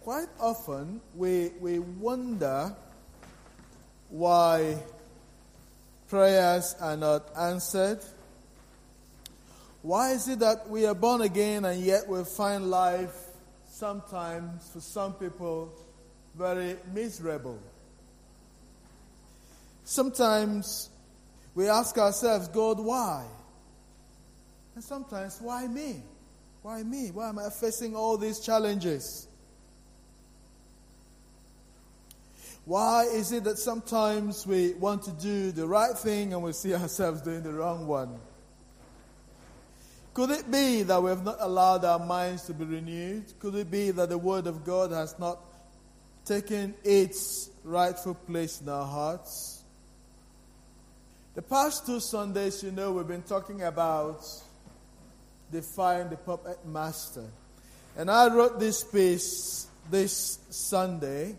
quite often we, we wonder why prayers are not answered. Why is it that we are born again and yet we find life sometimes, for some people, very miserable? Sometimes we ask ourselves, God, why? And sometimes, why me? Why me? Why am I facing all these challenges? Why is it that sometimes we want to do the right thing and we see ourselves doing the wrong one? Could it be that we have not allowed our minds to be renewed? Could it be that the Word of God has not taken its rightful place in our hearts? The past two Sundays, you know, we've been talking about defying the puppet master. And I wrote this piece this Sunday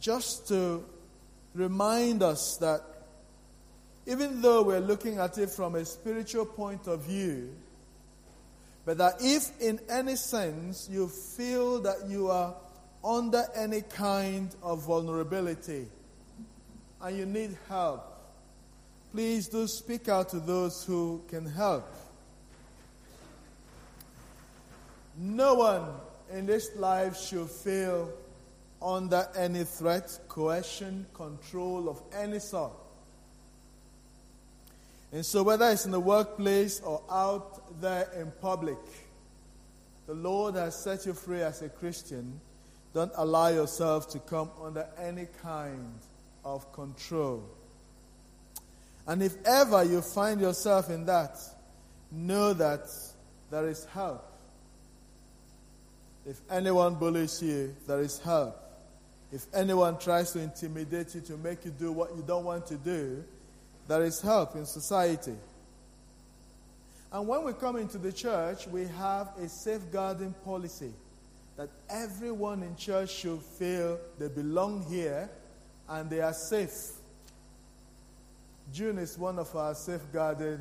just to remind us that even though we're looking at it from a spiritual point of view, but that if in any sense you feel that you are under any kind of vulnerability and you need help, please do speak out to those who can help. No one in this life should feel under any threat, coercion, control of any sort. And so, whether it's in the workplace or out there in public, the Lord has set you free as a Christian. Don't allow yourself to come under any kind of control. And if ever you find yourself in that, know that there is help. If anyone bullies you, there is help. If anyone tries to intimidate you to make you do what you don't want to do, there is help in society. And when we come into the church, we have a safeguarding policy that everyone in church should feel they belong here and they are safe. June is one of our safeguarding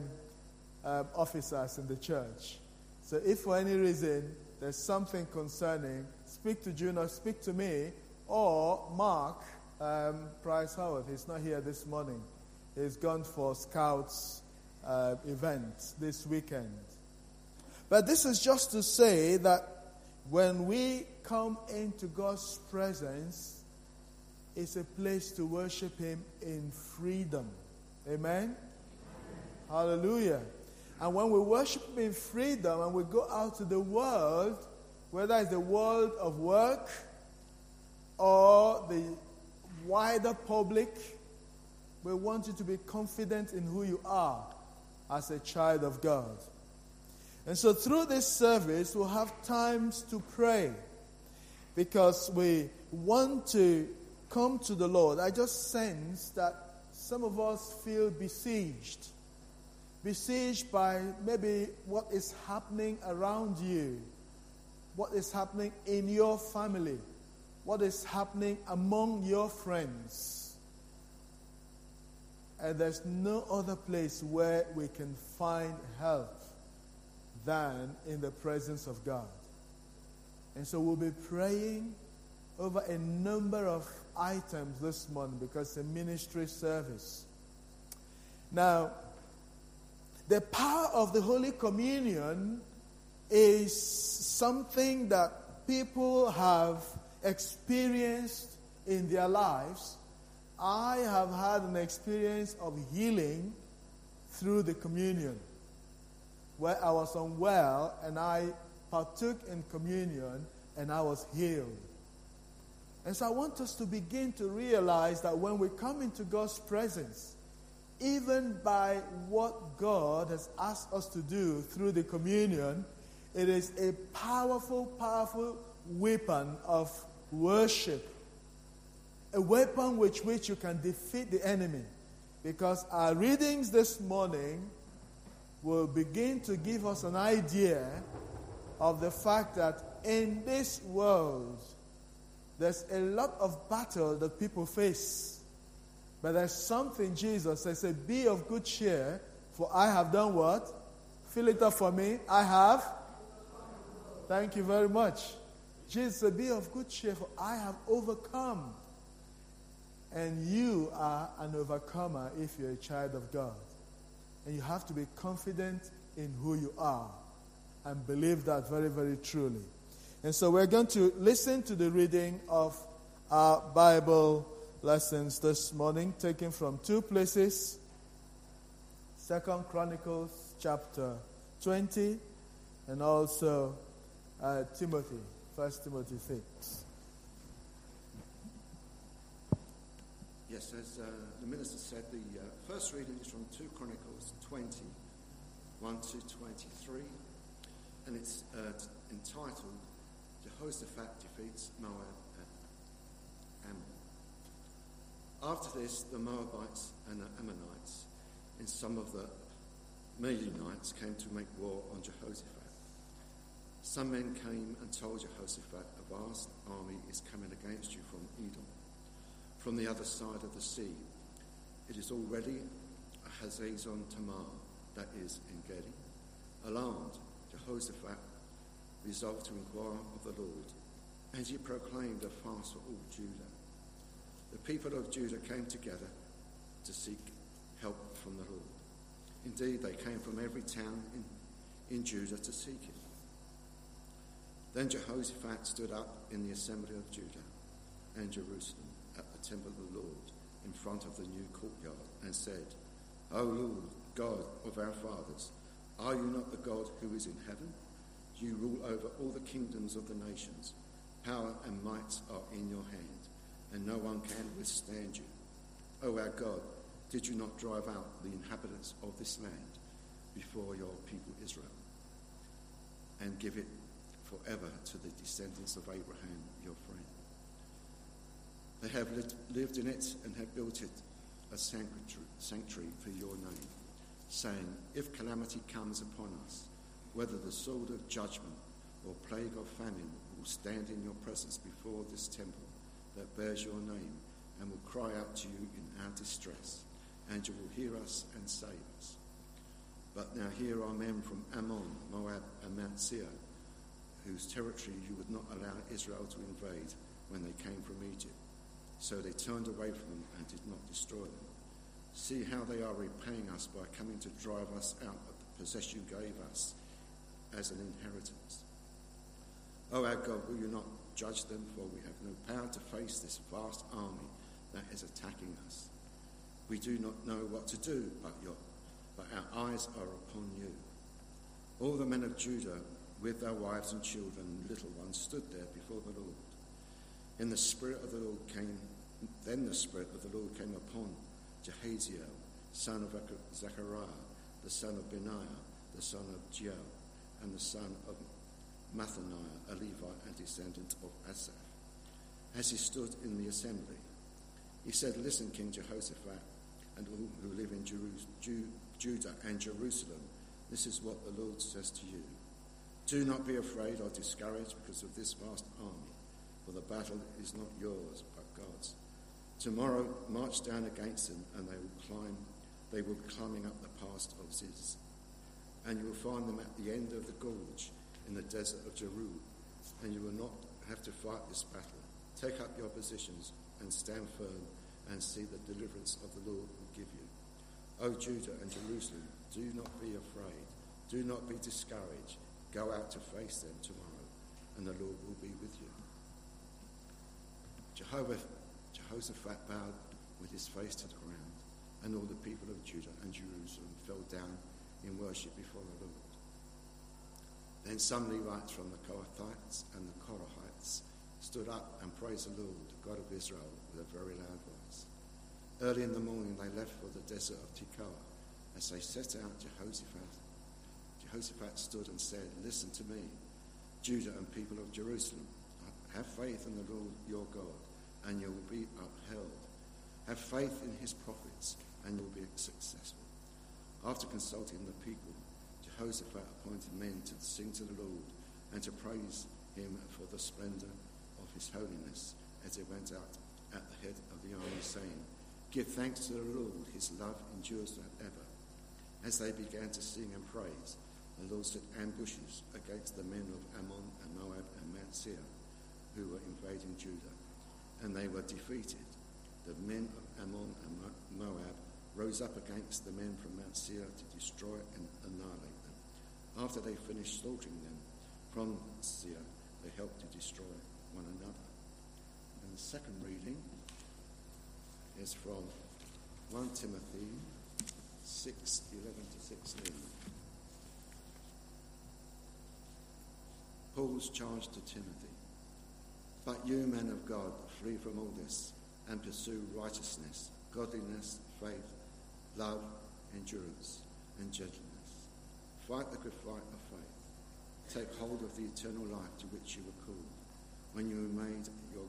um, officers in the church. So if for any reason there's something concerning, speak to June or speak to me or Mark um, Price Howard. He's not here this morning. He's gone for Scouts uh, event this weekend. But this is just to say that when we come into God's presence, it's a place to worship Him in freedom. Amen? Hallelujah. And when we worship Him in freedom and we go out to the world, whether it's the world of work or the wider public, we want you to be confident in who you are as a child of God. And so through this service, we'll have times to pray because we want to come to the Lord. I just sense that some of us feel besieged. Besieged by maybe what is happening around you, what is happening in your family, what is happening among your friends. And there's no other place where we can find help than in the presence of God. And so we'll be praying over a number of items this morning because it's a ministry service. Now, the power of the Holy Communion is something that people have experienced in their lives. I have had an experience of healing through the communion where I was unwell and I partook in communion and I was healed. And so I want us to begin to realize that when we come into God's presence, even by what God has asked us to do through the communion, it is a powerful, powerful weapon of worship. A weapon with which you can defeat the enemy. Because our readings this morning will begin to give us an idea of the fact that in this world, there's a lot of battle that people face. But there's something Jesus says, say, be of good cheer, for I have done what? Fill it up for me. I have. Thank you very much. Jesus said, Be of good cheer, for I have overcome. And you are an overcomer if you're a child of God. And you have to be confident in who you are and believe that very, very truly. And so we're going to listen to the reading of our Bible lessons this morning, taken from two places. Second Chronicles chapter 20 and also uh, Timothy, First Timothy 6. Yes, as uh, the minister said, the uh, first reading is from 2 Chronicles 20, 1 to 23, and it's uh, entitled Jehoshaphat Defeats Moab at Ammon. After this, the Moabites and the Ammonites and some of the Midianites came to make war on Jehoshaphat. Some men came and told Jehoshaphat, A vast army is coming against you from Edom, from the other side of the sea. It is already Hazazon Tamar, that is, En Gedi. Alarmed, Jehoshaphat resolved to inquire of the Lord, and he proclaimed a fast for all Judah. The people of Judah came together to seek help from the Lord. Indeed, they came from every town in, in Judah to seek him. Then Jehoshaphat stood up in the assembly of Judah and Jerusalem at the temple of the Lord in front of the new courtyard and said, O Lord, God of our fathers, are you not the God who is in heaven? You rule over all the kingdoms of the nations. Power and might are in your hand, and no one can withstand you. O our God, did you not drive out the inhabitants of this land before your people Israel and give it forever to the descendants of Abraham, your friend? They have lived in it and have built it a sanctuary for your name, saying, If calamity comes upon us, whether the sword of judgment or plague or famine will stand in your presence before this temple that bears your name and will cry out to you in our distress and you will hear us and save us. But now here are men from Ammon, Moab, and Mount Seir, whose territory you would not allow Israel to invade when they came from Egypt. So they turned away from them and did not destroy them. See how they are repaying us by coming to drive us out of the possession you gave us as an inheritance. O oh, our God, will you not judge them, for we have no power to face this vast army that is attacking us. We do not know what to do, but, your, but our eyes are upon you. All the men of Judah, with their wives and children little ones, stood there before the Lord. In the spirit of the Lord came, then the spirit of the Lord came upon Jahaziel, son of Zechariah, the son of Benaiah, the son of Jeiel, and the son of Mattaniah, a Levite and descendant of Asaph. As he stood in the assembly, he said, Listen, King Jehoshaphat, and all who live in Judah and Jerusalem, this is what the Lord says to you. Do not be afraid or discouraged because of this vast army, for the battle is not yours, but God's. Tomorrow march down against them, and they will climb. They will be climbing up the pass of Ziz, and you will find them at the end of the gorge in the desert of Jeruel, and you will not have to fight this battle. Take up your positions and stand firm and see the deliverance of the Lord will give you. O Judah and Jerusalem, do not be afraid. Do not be discouraged. Go out to face them tomorrow, and the Lord will be with you. Jehovah, Jehoshaphat bowed with his face to the ground, and all the people of Judah and Jerusalem fell down in worship before the Lord. Then some Levites from the Kohathites and the Korahites stood up and praised the Lord, the God of Israel, with a very loud voice. Early in the morning, they left for the desert of Tekoa. As they set out, Jehoshaphat, Jehoshaphat stood and said, Listen to me, Judah and people of Jerusalem. Have faith in the Lord your God, and you will be upheld. Have faith in his prophets, and you will be successful. After consulting the people, Jehoshaphat appointed men to sing to the Lord and to praise him for the splendor of his holiness as they went out at the head of the army, saying, Give thanks to the Lord, his love endures forever. As they began to sing and praise, Lord set ambushes against the men of Ammon and Moab and Mount Seir, who were invading Judah, and they were defeated. The men of Ammon and Moab rose up against the men from Mount Seir to destroy and annihilate them. After they finished slaughtering them from Seir, they helped to destroy one another. And the second reading is from 1 Timothy 6 11 to 16. Paul's charge to Timothy. But you, men of God, flee from all this and pursue righteousness, godliness, faith, love, endurance, and gentleness. Fight the good fight of faith. Take hold of the eternal life to which you were called when you made your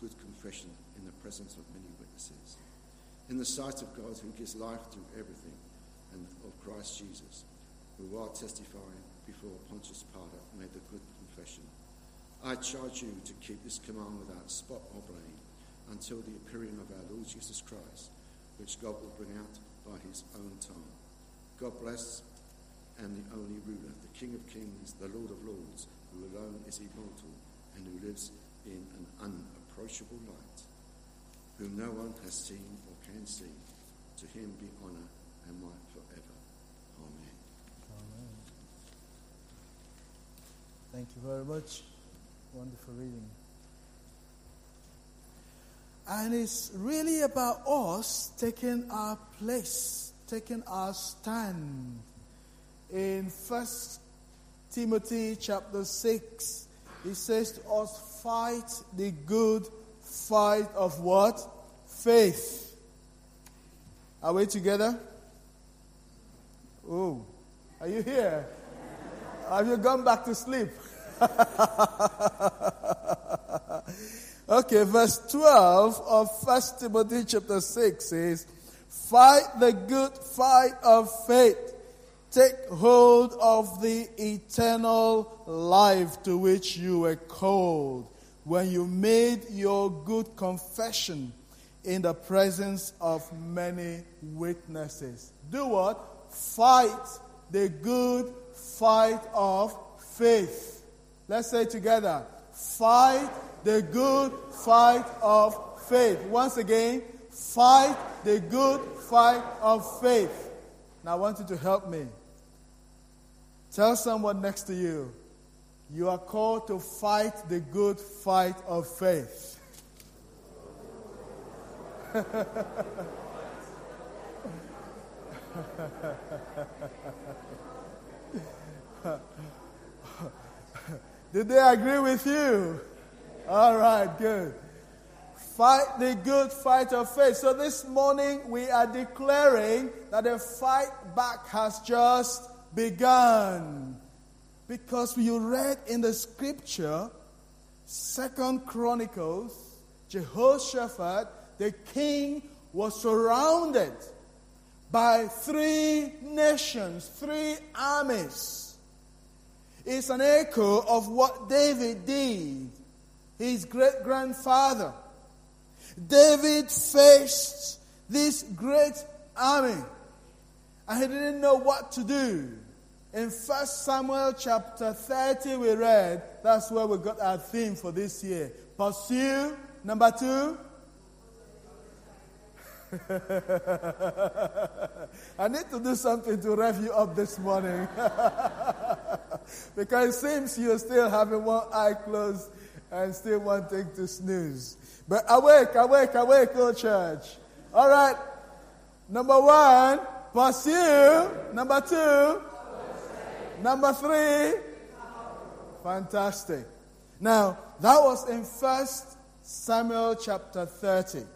good confession in the presence of many witnesses. In the sight of God, who gives life to everything, and of Christ Jesus, who, while testifying before Pontius Pilate, made the good I charge you to keep this command without spot or blame until the appearing of our Lord Jesus Christ, which God will bring out by his own time. God bless and the only ruler, the King of kings, the Lord of lords, who alone is immortal and who lives in an unapproachable light, whom no one has seen or can see. To him be honour and might. Amen. Amen. Thank you very much. Wonderful reading. And it's really about us taking our place, taking our stand. In First Timothy chapter 6, he says to us, fight the good fight of what? Faith. Are we together? Oh, are you here? Have you gone back to sleep? okay, verse 12 of 1 Timothy chapter 6 says, Fight the good fight of faith. Take hold of the eternal life to which you were called when you made your good confession in the presence of many witnesses. Do what? Fight the good fight of faith. Let's say together fight the good fight of faith. Once again, fight the good fight of faith. Now, I want you to help me. Tell someone next to you, you are called to fight the good fight of faith. Did they agree with you? All right, good. Fight the good fight of faith. So this morning we are declaring that the fight back has just begun. Because you read in the scripture, Second Chronicles, Jehoshaphat, the king, was surrounded by three nations, three armies is an echo of what David did, his great grandfather. David faced this great army and he didn't know what to do. In 1 Samuel chapter 30, we read, that's where we got our theme for this year. Pursue, number two. I need to do something to rev you up this morning. because it seems you're still having one eye closed and still wanting to snooze. But awake, awake, awake, oh church. All right. Number one, pursue. Number two, number three, fantastic. Now, that was in First Samuel chapter 30.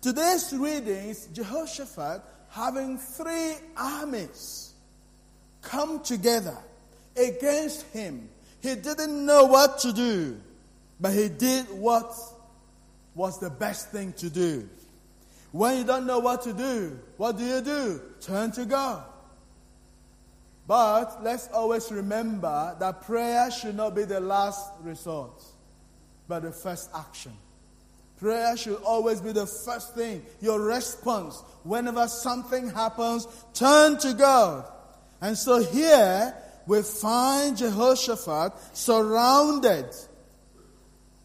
Today's readings, Jehoshaphat having three armies come together against him. He didn't know what to do, but he did what was the best thing to do. When you don't know what to do, what do you do? Turn to God. But let's always remember that prayer should not be the last resort, but the first action. Prayer should always be the first thing, your response. Whenever something happens, turn to God. And so here, we find Jehoshaphat surrounded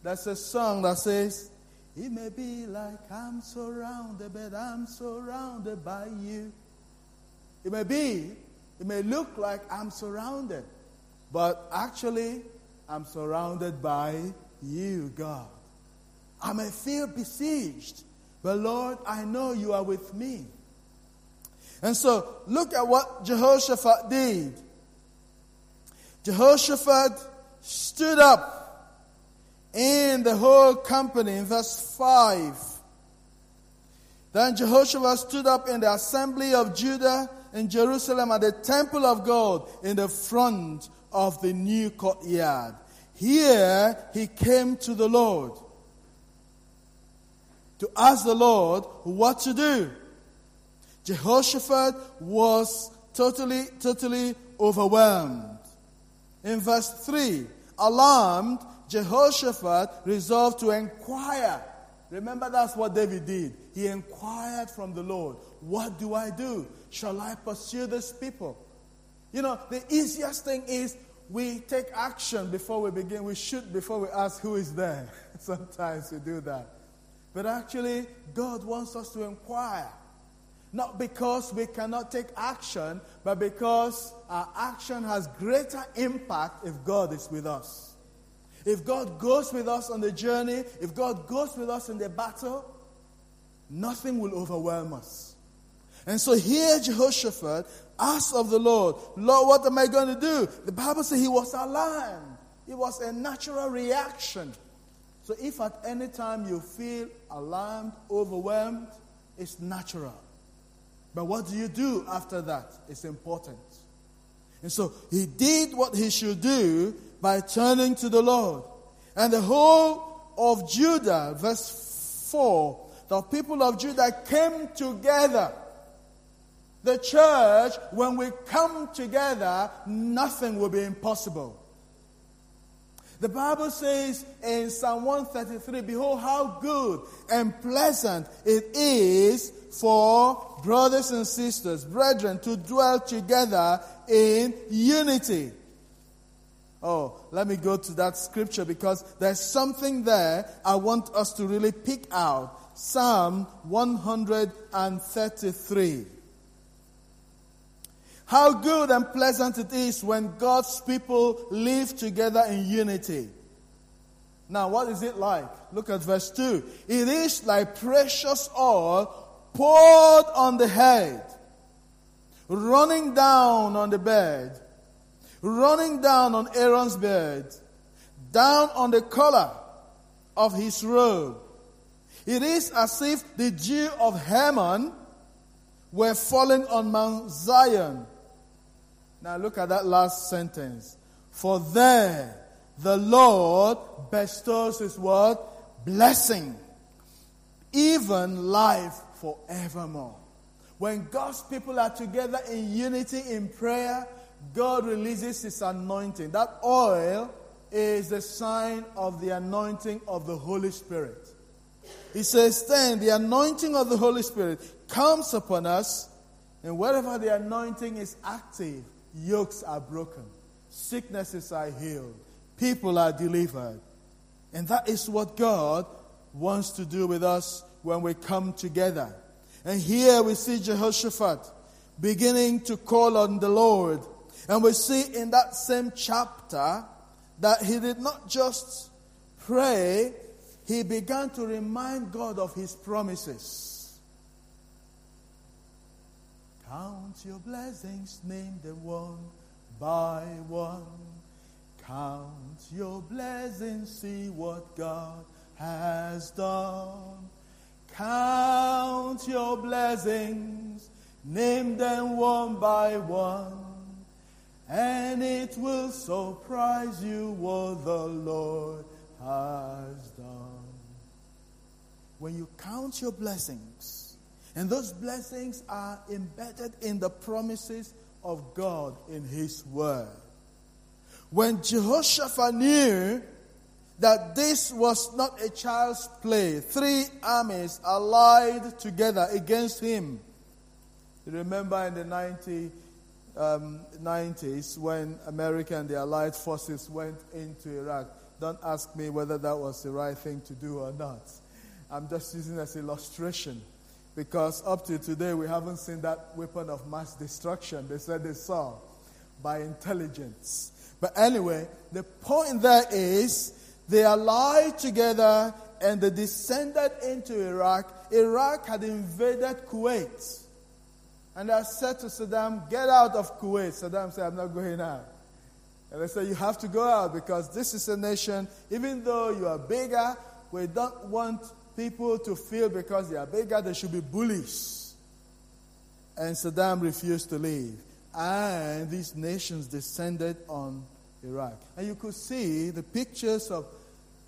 There's a song that says, It may be like I'm surrounded, but I'm surrounded by you. It may be, it may look like I'm surrounded, but actually, I'm surrounded by you, God. I may feel besieged, but Lord, I know you are with me. And so, look at what Jehoshaphat did. Jehoshaphat stood up in the whole company in verse 5. Then Jehoshaphat stood up in the assembly of Judah in Jerusalem at the temple of God in the front of the new courtyard. Here he came to the Lord to ask the Lord what to do. Jehoshaphat was totally, totally overwhelmed. In verse 3, alarmed, Jehoshaphat resolved to inquire. Remember, that's what David did. He inquired from the Lord, What do I do? Shall I pursue these people? You know, the easiest thing is we take action before we begin. We shoot before we ask who is there. Sometimes we do that. But actually, God wants us to inquire. Not because we cannot take action, but because our action has greater impact if God is with us. If God goes with us on the journey, if God goes with us in the battle, nothing will overwhelm us. And so here Jehoshaphat asked of the Lord, Lord, what am I going to do? The Bible says he was alarmed. It was a natural reaction. So if at any time you feel alarmed, overwhelmed, it's natural. But what do you do after that? It's important. And so he did what he should do by turning to the Lord. And the whole of Judah, verse 4, the people of Judah came together. The church, when we come together, nothing will be impossible. The Bible says in Psalm 133, Behold, how good and pleasant it is for brothers and sisters, brethren, to dwell together in unity. Oh, let me go to that scripture because there's something there I want us to really pick out. Psalm 133. How good and pleasant it is when God's people live together in unity. Now, what is it like? Look at verse 2. It is like precious oil poured on the head, running down on the bed, running down on Aaron's bed, down on the collar of his robe. It is as if the dew of Hermon were falling on Mount Zion now look at that last sentence. For there the Lord bestows his word, blessing, even life forevermore. When God's people are together in unity in prayer, God releases his anointing. That oil is the sign of the anointing of the Holy Spirit. He says, then the anointing of the Holy Spirit comes upon us, and wherever the anointing is active, yokes are broken, sicknesses are healed, people are delivered. And that is what God wants to do with us when we come together. And here we see Jehoshaphat beginning to call on the Lord. And we see in that same chapter that he did not just pray, he began to remind God of his promises. Count your blessings, name them one by one. Count your blessings, see what God has done. Count your blessings, name them one by one. And it will surprise you what the Lord has done. When you count your blessings, and those blessings are embedded in the promises of God in His Word. When Jehoshaphat knew that this was not a child's play, three armies allied together against him. You remember in the 90, um, 90s when America and the Allied forces went into Iraq, Don't ask me whether that was the right thing to do or not. I'm just using as illustration because up to today we haven't seen that weapon of mass destruction. They said they saw by intelligence. But anyway, the point there is they allied together and they descended into Iraq. Iraq had invaded Kuwait. And I said to Saddam, Get out of Kuwait. Saddam said, I'm not going out. And I said, You have to go out because this is a nation, even though you are bigger, we don't want people to feel because they are bigger, they should be bullies. And Saddam refused to leave. And these nations descended on Iraq. And you could see the pictures of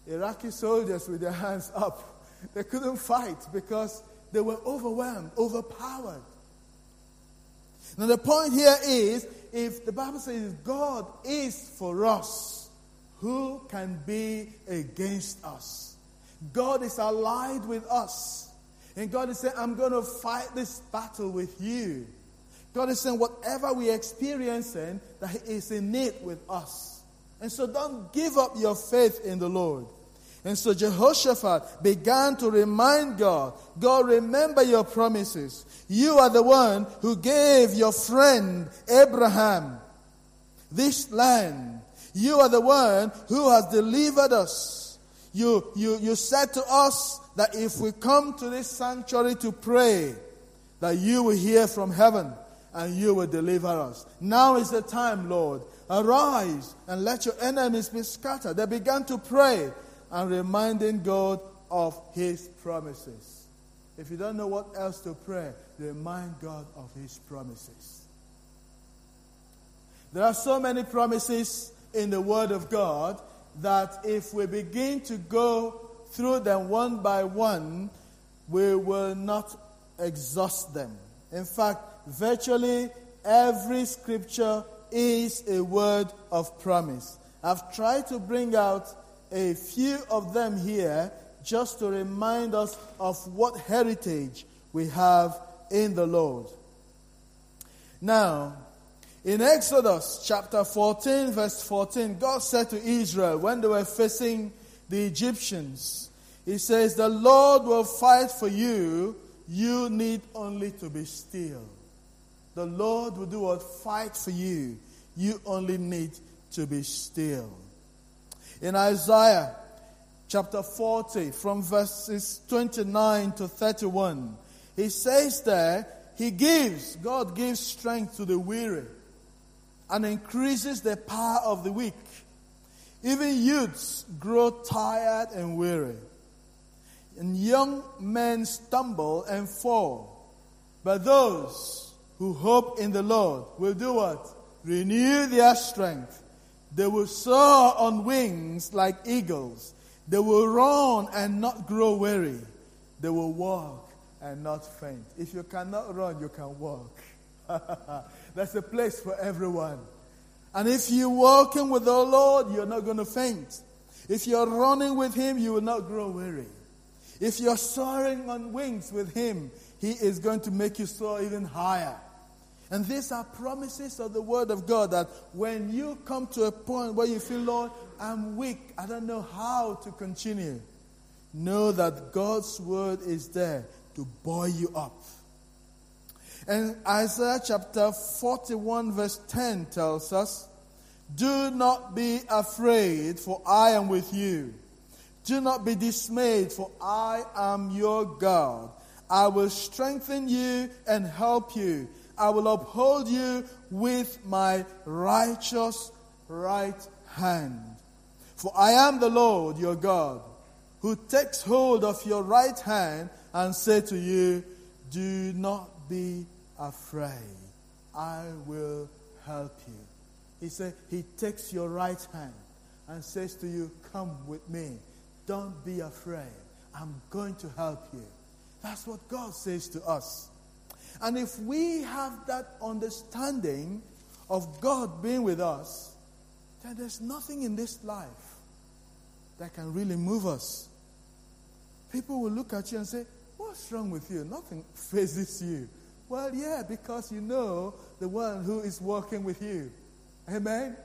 Iraqi soldiers with their hands up. They couldn't fight because they were overwhelmed, overpowered. Now, the point here is if the Bible says God is for us, who can be against us? God is allied with us. And God is saying, I'm going to fight this battle with you. God is saying, whatever we're experiencing, that is in it with us. And so don't give up your faith in the Lord. And so Jehoshaphat began to remind God, God, remember your promises. You are the one who gave your friend Abraham this land. You are the one who has delivered us. You, you, you said to us that if we come to this sanctuary to pray, that you will hear from heaven and you will deliver us. Now is the time, Lord. Arise and let your enemies be scattered. They began to pray and reminding God of His promises. If you don't know what else to pray, remind God of His promises. There are so many promises in the Word of God that if we begin to go through them one by one, we will not exhaust them. In fact, virtually every scripture is a word of promise. I've tried to bring out a few of them here just to remind us of what heritage we have in the Lord. Now, in Exodus chapter 14, verse 14, God said to Israel when they were facing the Egyptians, He says, The Lord will fight for you, you need only to be still. The Lord will do what? Fight for you, you only need to be still. In Isaiah chapter 40, from verses 29 to 31, he says there, He gives, God gives strength to the weary and increases the power of the weak. Even youths grow tired and weary, and young men stumble and fall. But those who hope in the Lord will do what? Renew their strength. They will soar on wings like eagles. They will run and not grow weary. They will walk and not faint. If you cannot run, you can walk. That's a place for everyone. And if you're walking with the Lord, you're not going to faint. If you're running with Him, you will not grow weary. If you're soaring on wings with Him, He is going to make you soar even higher. And these are promises of the Word of God that when you come to a point where you feel, Lord, I'm weak, I don't know how to continue, know that God's Word is there to buoy you up. And Isaiah chapter 41, verse 10 tells us, Do not be afraid, for I am with you. Do not be dismayed, for I am your God. I will strengthen you and help you. I will uphold you with my righteous right hand. For I am the Lord your God, who takes hold of your right hand and say to you, Do not be afraid. I will help you. He said, He takes your right hand and says to you, Come with me. Don't be afraid. I'm going to help you. That's what God says to us. And if we have that understanding of God being with us, then there's nothing in this life that can really move us. People will look at you and say, What's wrong with you? Nothing phases you. Well, yeah, because you know the one who is walking with you. Amen?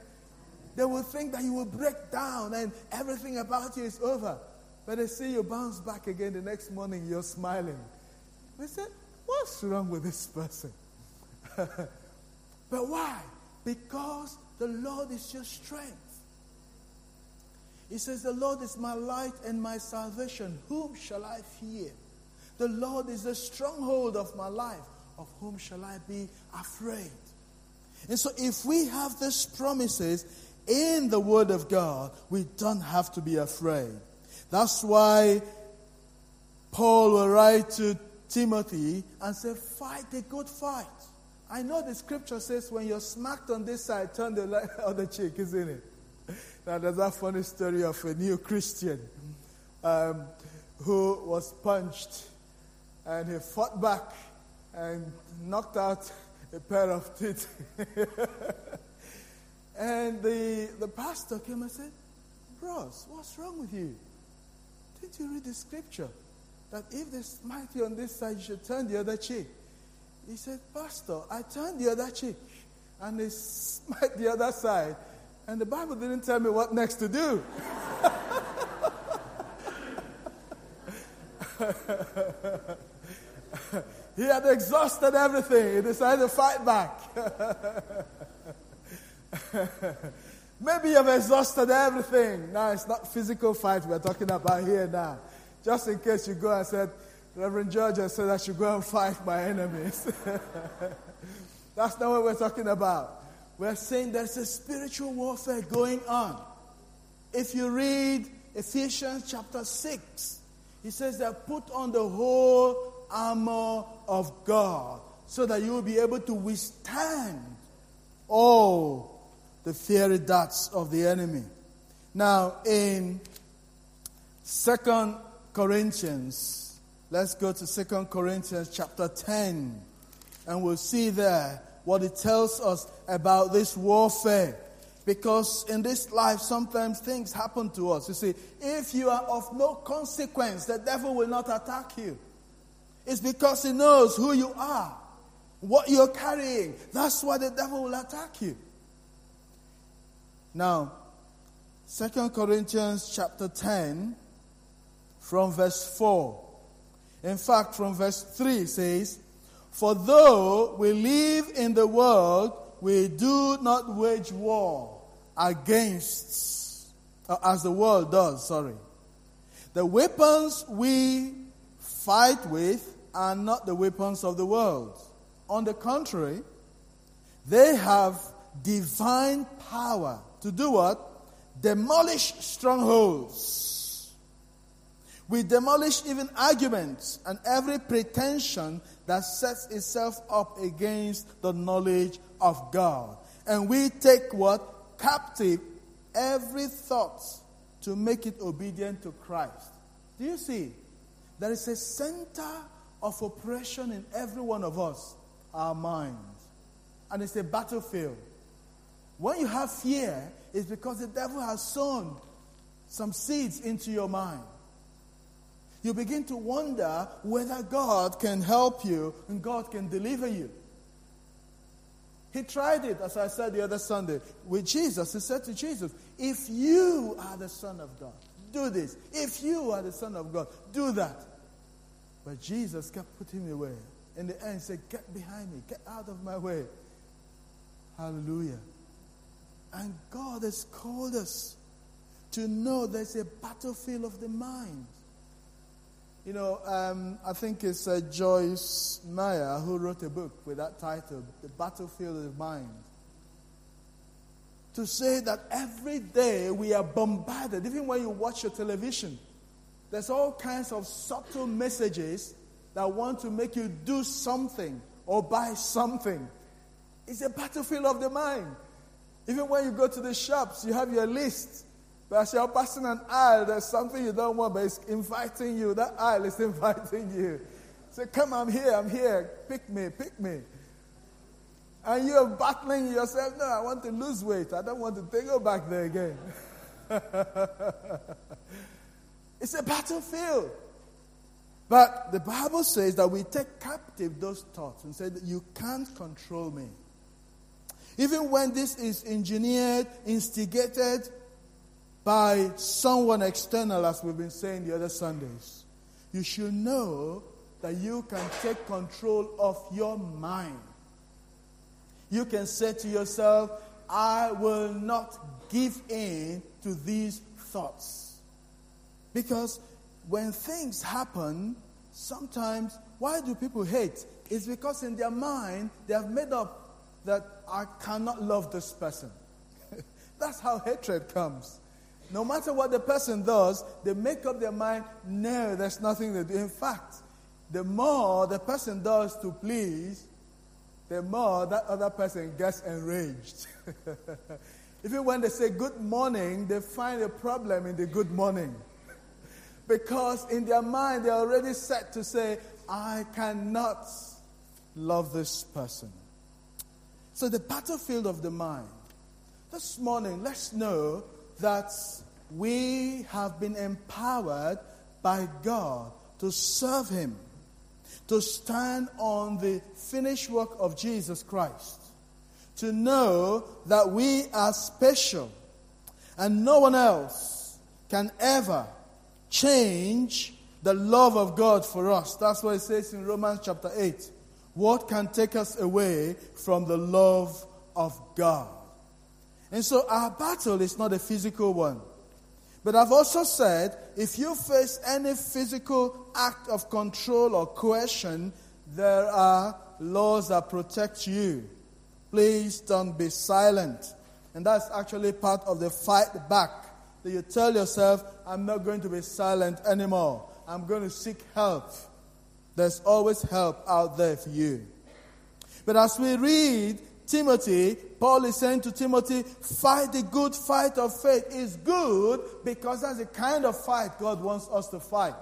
they will think that you will break down and everything about you is over. But they see you bounce back again the next morning, you're smiling. They said, What's wrong with this person? but why? Because the Lord is your strength. He says, The Lord is my light and my salvation. Whom shall I fear? The Lord is the stronghold of my life. Of whom shall I be afraid? And so, if we have these promises in the Word of God, we don't have to be afraid. That's why Paul will write to Timothy and say, Fight a good fight. I know the scripture says when you're smacked on this side, turn the other cheek, isn't it? Now, there's a funny story of a new Christian um, who was punched and he fought back and knocked out a pair of teeth. and the, the pastor came and said, Bros, what's wrong with you? Didn't you read the scripture? That if they smite you on this side, you should turn the other cheek. He said, Pastor, I turned the other cheek and they smite the other side. And the Bible didn't tell me what next to do. he had exhausted everything. He decided to fight back. Maybe you've exhausted everything. Now it's not physical fight we're talking about here now. Just in case you go and said, Reverend George has said I should go and fight my enemies. That's not what we're talking about. We're saying there's a spiritual warfare going on. If you read Ephesians chapter 6, he says that put on the whole armor of God so that you will be able to withstand all the fiery darts of the enemy. Now, in Second Corinthians, let's go to Second Corinthians chapter 10, and we'll see there what it tells us about this warfare. Because in this life, sometimes things happen to us. You see, if you are of no consequence, the devil will not attack you. It's because he knows who you are, what you're carrying. That's why the devil will attack you. Now, Second Corinthians chapter 10, from verse 4. In fact, from verse 3 says, For though we live in the world, we do not wage war against, as the world does, sorry. The weapons we fight with are not the weapons of the world. On the contrary, they have divine power to do what? Demolish strongholds. We demolish even arguments and every pretension that sets itself up against the knowledge of God. And we take what? Captive every thought to make it obedient to Christ. Do you see? There is a center of oppression in every one of us, our minds. And it's a battlefield. When you have fear, it's because the devil has sown some seeds into your mind. You begin to wonder whether God can help you and God can deliver you. He tried it, as I said the other Sunday, with Jesus. He said to Jesus, If you are the Son of God, do this. If you are the Son of God, do that. But Jesus kept putting me away. In the end, he said, Get behind me, get out of my way. Hallelujah. And God has called us to know there's a battlefield of the mind. You know, um, I think it's uh, Joyce Meyer who wrote a book with that title, The Battlefield of the Mind. To say that every day we are bombarded, even when you watch your television, there's all kinds of subtle messages that want to make you do something or buy something. It's a battlefield of the mind. Even when you go to the shops, you have your list. But as you're passing an aisle, there's something you don't want, but it's inviting you. That aisle is inviting you. Say, come, I'm here, I'm here. Pick me, pick me. And you're battling yourself. No, I want to lose weight. I don't want to go back there again. it's a battlefield. But the Bible says that we take captive those thoughts and say you can't control me. Even when this is engineered, instigated by someone external, as we've been saying the other Sundays, you should know that you can take control of your mind. You can say to yourself, I will not give in to these thoughts. Because when things happen, sometimes, why do people hate? It's because in their mind, they have made up that I cannot love this person. That's how hatred comes. No matter what the person does, they make up their mind, no, there's nothing to do. In fact, the more the person does to please, the more that other person gets enraged. Even when they say good morning, they find a problem in the good morning. Because in their mind, they're already set to say, I cannot love this person. So, the battlefield of the mind. This morning, let's know that we have been empowered by God to serve Him, to stand on the finished work of Jesus Christ, to know that we are special and no one else can ever change the love of God for us. That's what it says in Romans chapter 8. What can take us away from the love of God? And so our battle is not a physical one. But I've also said if you face any physical act of control or coercion, there are laws that protect you. Please don't be silent. And that's actually part of the fight back. That you tell yourself, I'm not going to be silent anymore. I'm going to seek help. There's always help out there for you. But as we read Timothy, Paul is saying to Timothy, fight the good fight of faith. It's good because that's the kind of fight God wants us to fight.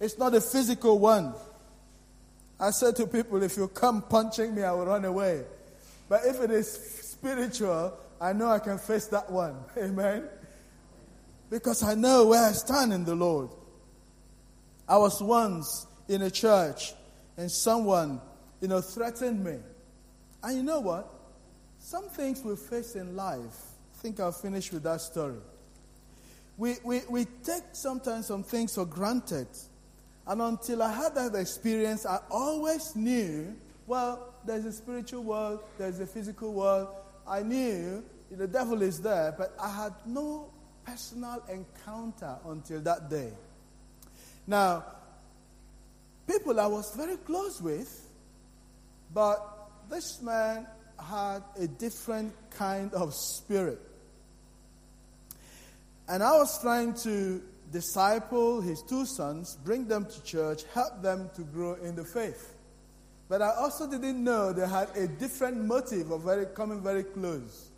It's not a physical one. I said to people, if you come punching me, I will run away. But if it is spiritual, I know I can face that one. Amen. Because I know where I stand in the Lord. I was once in a church and someone, you know, threatened me. And you know what? Some things we face in life, I think I'll finish with that story. We, we, we take sometimes some things for granted. And until I had that experience, I always knew well, there's a spiritual world, there's a physical world. I knew the devil is there, but I had no personal encounter until that day. Now, people I was very close with, but this man had a different kind of spirit. And I was trying to disciple his two sons, bring them to church, help them to grow in the faith. But I also didn't know they had a different motive of very, coming very close.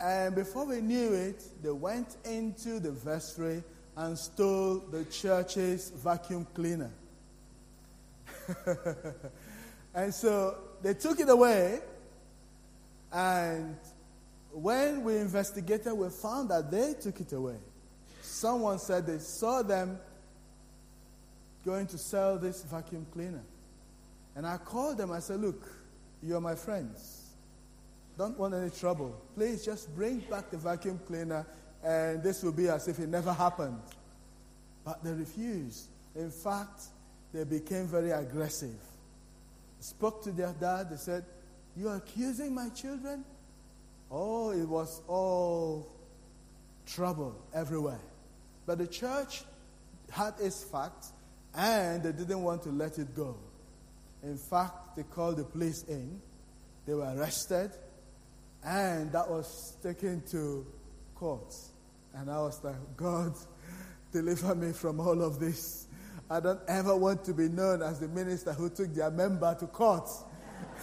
And before we knew it, they went into the vestry and stole the church's vacuum cleaner. and so they took it away. And when we investigated, we found that they took it away. Someone said they saw them going to sell this vacuum cleaner. And I called them. I said, Look, you're my friends. Don't want any trouble. Please just bring back the vacuum cleaner, and this will be as if it never happened. But they refused. In fact, they became very aggressive. Spoke to their dad. They said, You're accusing my children? Oh, it was all trouble everywhere. But the church had its facts, and they didn't want to let it go. In fact, they called the police in. They were arrested, and that was taken to court. And I was like, God, deliver me from all of this. I don't ever want to be known as the minister who took their member to court.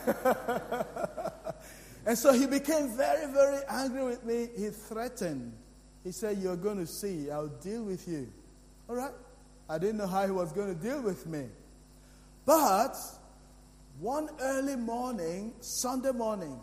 and so he became very, very angry with me. He threatened. He said, You're going to see, I'll deal with you. All right? I didn't know how he was going to deal with me. But one early morning, Sunday morning,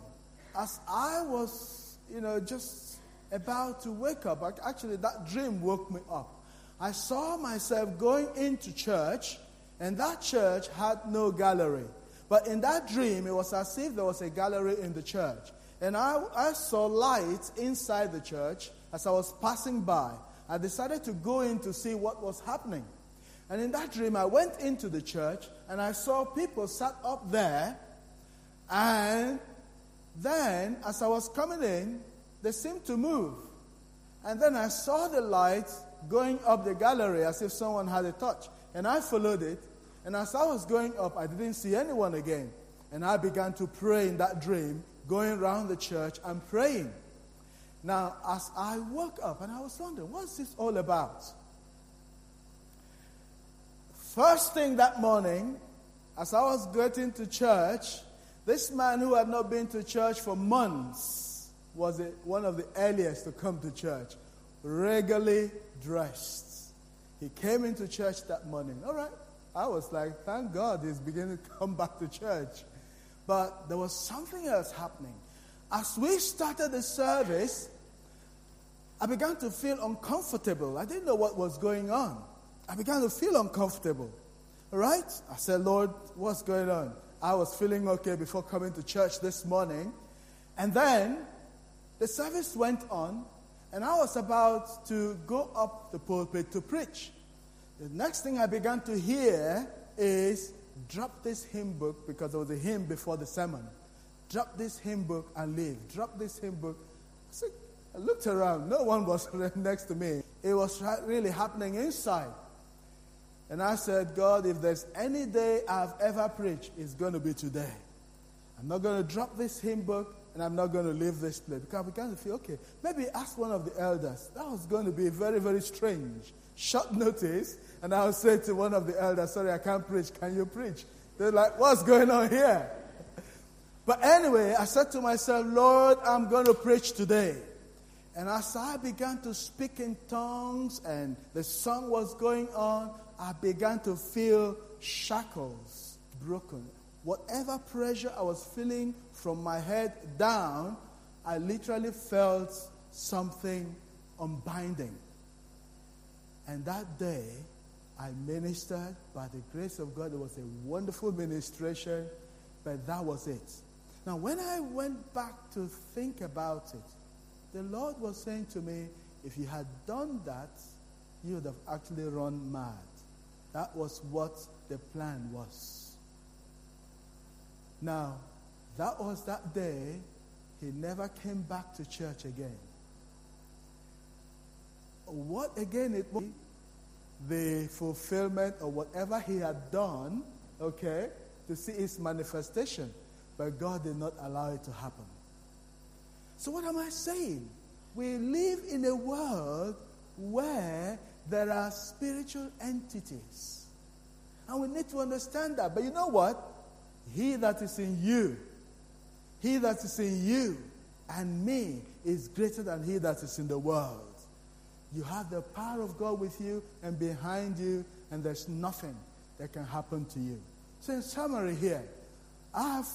as I was, you know, just about to wake up, actually, that dream woke me up. I saw myself going into church, and that church had no gallery. But in that dream, it was as if there was a gallery in the church. And I, I saw lights inside the church as I was passing by. I decided to go in to see what was happening. And in that dream, I went into the church and I saw people sat up there. And then, as I was coming in, they seemed to move. And then I saw the light going up the gallery as if someone had a touch. And I followed it. And as I was going up, I didn't see anyone again. And I began to pray in that dream, going around the church and praying. Now, as I woke up and I was wondering, what's this all about? First thing that morning, as I was getting to church, this man who had not been to church for months was one of the earliest to come to church, regularly dressed. He came into church that morning. All right. I was like, thank God he's beginning to come back to church. But there was something else happening. As we started the service, I began to feel uncomfortable. I didn't know what was going on. I began to feel uncomfortable. All right? I said, Lord, what's going on? I was feeling okay before coming to church this morning. And then the service went on, and I was about to go up the pulpit to preach. The next thing I began to hear is drop this hymn book because there was a hymn before the sermon. Drop this hymn book and leave. Drop this hymn book. I, looked around. No one was next to me. It was really happening inside. And I said, God, if there's any day I've ever preached, it's going to be today. I'm not going to drop this hymn book and I'm not going to leave this place. Because I began to feel, okay, maybe ask one of the elders. That was going to be very, very strange. Short notice. And I'll say to one of the elders, sorry, I can't preach. Can you preach? They're like, what's going on here? But anyway, I said to myself, Lord, I'm going to preach today. And as I began to speak in tongues and the song was going on, I began to feel shackles broken. Whatever pressure I was feeling from my head down, I literally felt something unbinding. And that day, I ministered by the grace of God. It was a wonderful ministration, but that was it. Now, when I went back to think about it, the Lord was saying to me, if you had done that, you would have actually run mad. That was what the plan was. Now, that was that day. He never came back to church again. What again it was the fulfillment of whatever he had done, okay, to see its manifestation. But God did not allow it to happen. So, what am I saying? We live in a world where there are spiritual entities. And we need to understand that. But you know what? He that is in you, he that is in you and me is greater than he that is in the world. You have the power of God with you and behind you, and there's nothing that can happen to you. So, in summary, here, I've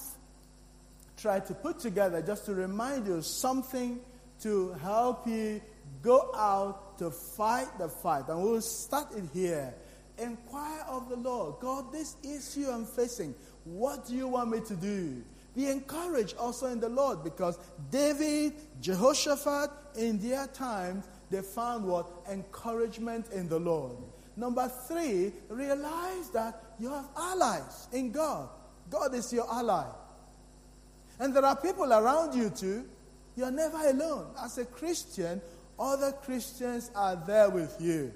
tried to put together just to remind you something to help you go out to fight the fight. And we'll start it here. Inquire of the Lord God, this issue I'm facing, what do you want me to do? Be encouraged also in the Lord because David, Jehoshaphat, in their times, they found what? Encouragement in the Lord. Number three, realize that you have allies in God. God is your ally. And there are people around you too. You're never alone. As a Christian, other Christians are there with you.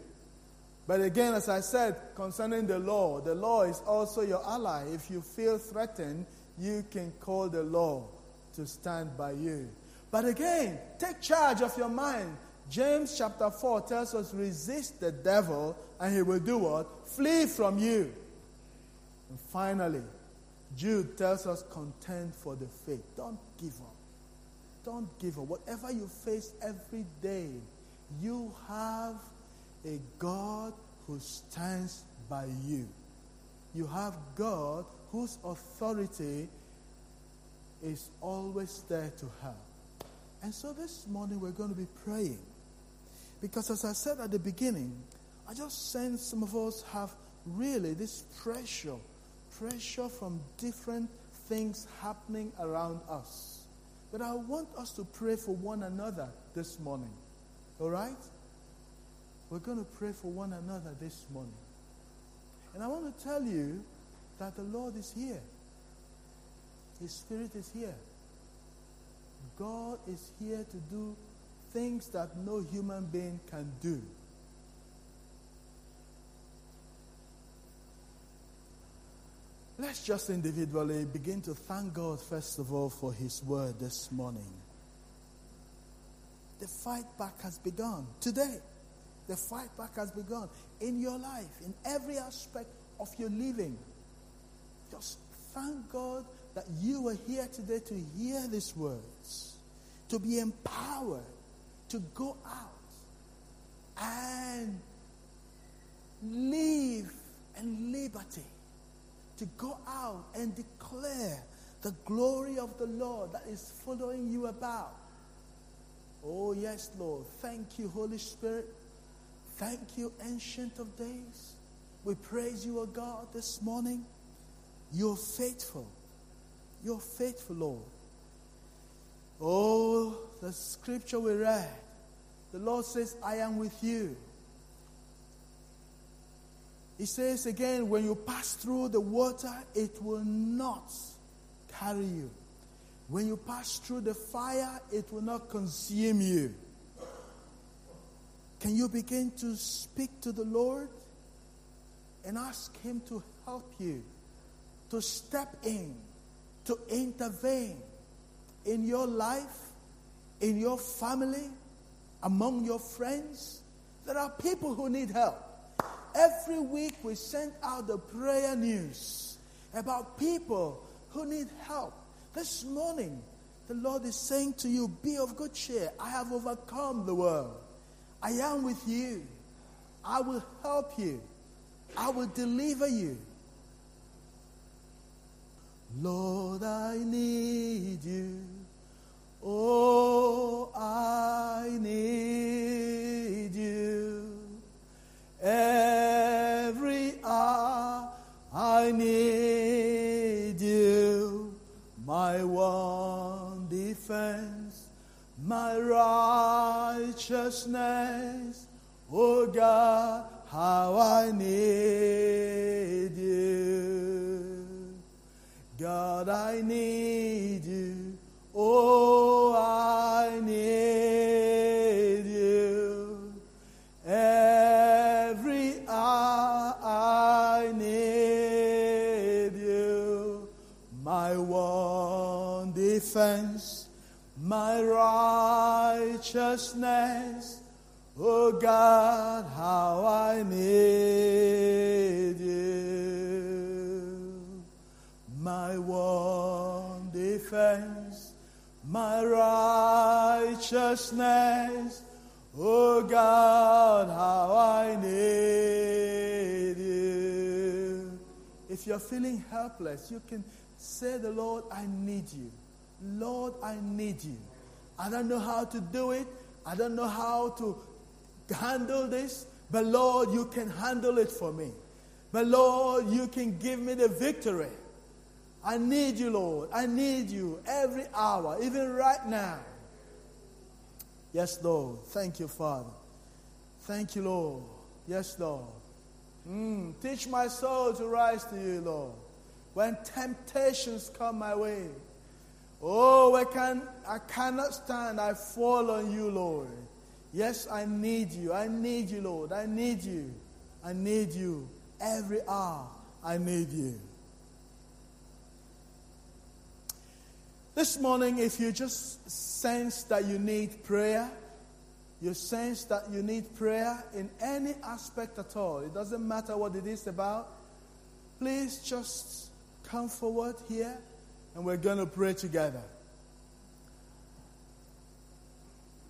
But again, as I said concerning the law, the law is also your ally. If you feel threatened, you can call the law to stand by you. But again, take charge of your mind. James chapter 4 tells us resist the devil and he will do what? Flee from you. And finally, Jude tells us contend for the faith. Don't give up. Don't give up. Whatever you face every day, you have a God who stands by you. You have God whose authority is always there to help. And so this morning we're going to be praying. Because as I said at the beginning, I just sense some of us have really this pressure pressure from different things happening around us. But I want us to pray for one another this morning. All right? We're going to pray for one another this morning. And I want to tell you that the Lord is here. His Spirit is here. God is here to do things that no human being can do. Let's just individually begin to thank God, first of all, for His word this morning. The fight back has begun today. The fight back has begun in your life, in every aspect of your living. Just thank God that you are here today to hear these words, to be empowered, to go out and live in liberty to go out and declare the glory of the Lord that is following you about. Oh, yes, Lord. Thank you, Holy Spirit. Thank you, Ancient of Days. We praise you, O God, this morning. You're faithful. You're faithful, Lord. Oh, the scripture we read. The Lord says, I am with you he says again, when you pass through the water, it will not carry you. When you pass through the fire, it will not consume you. Can you begin to speak to the Lord and ask Him to help you, to step in, to intervene in your life, in your family, among your friends? There are people who need help. Every week we send out the prayer news about people who need help. This morning, the Lord is saying to you, Be of good cheer. I have overcome the world. I am with you. I will help you. I will deliver you. Lord, I need you. Oh, I need. Every hour I need you, my one defense, my righteousness. Oh God, how I need you. God, I need you. Righteousness. Oh God, how I need you. My one defense, my righteousness. Oh God, how I need you. If you're feeling helpless, you can say the Lord, I need you. Lord, I need you. I don't know how to do it. I don't know how to handle this, but Lord, you can handle it for me. But Lord, you can give me the victory. I need you, Lord. I need you every hour, even right now. Yes, Lord. Thank you, Father. Thank you, Lord. Yes, Lord. Mm, teach my soul to rise to you, Lord. When temptations come my way, oh, I, can, I cannot stand. I fall on you, Lord. Yes, I need you. I need you, Lord. I need you. I need you. Every hour, I need you. This morning, if you just sense that you need prayer, you sense that you need prayer in any aspect at all, it doesn't matter what it is about, please just come forward here and we're going to pray together.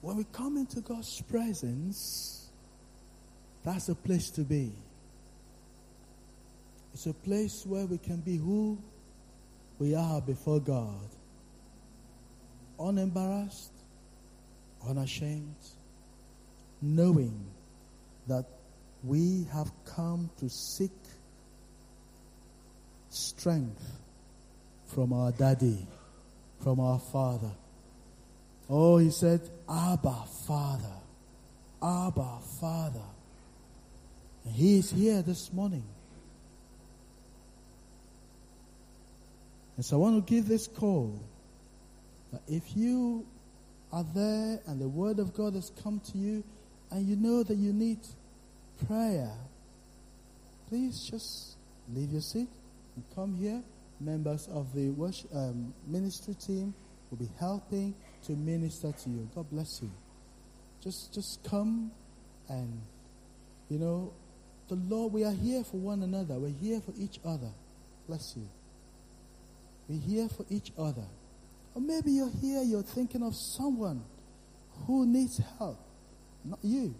When we come into God's presence, that's a place to be. It's a place where we can be who we are before God unembarrassed, unashamed, knowing that we have come to seek strength from our daddy, from our father. Oh, he said, Abba, Father. Abba, Father. And he is here this morning. And so I want to give this call that if you are there and the word of God has come to you and you know that you need prayer, please just leave your seat and come here. Members of the worship, um, ministry team will be helping to minister to you. God bless you. Just, just come and, you know, the Lord, we are here for one another. We're here for each other. Bless you. We're here for each other. Or maybe you're here, you're thinking of someone who needs help, not you.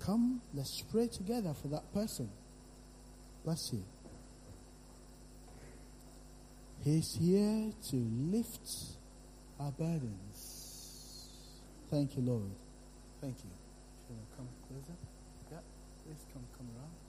Come, let's pray together for that person. Bless you. He's here to lift our burdens. Thank you, Lord. Thank you. Come closer. Yeah, please come, come around.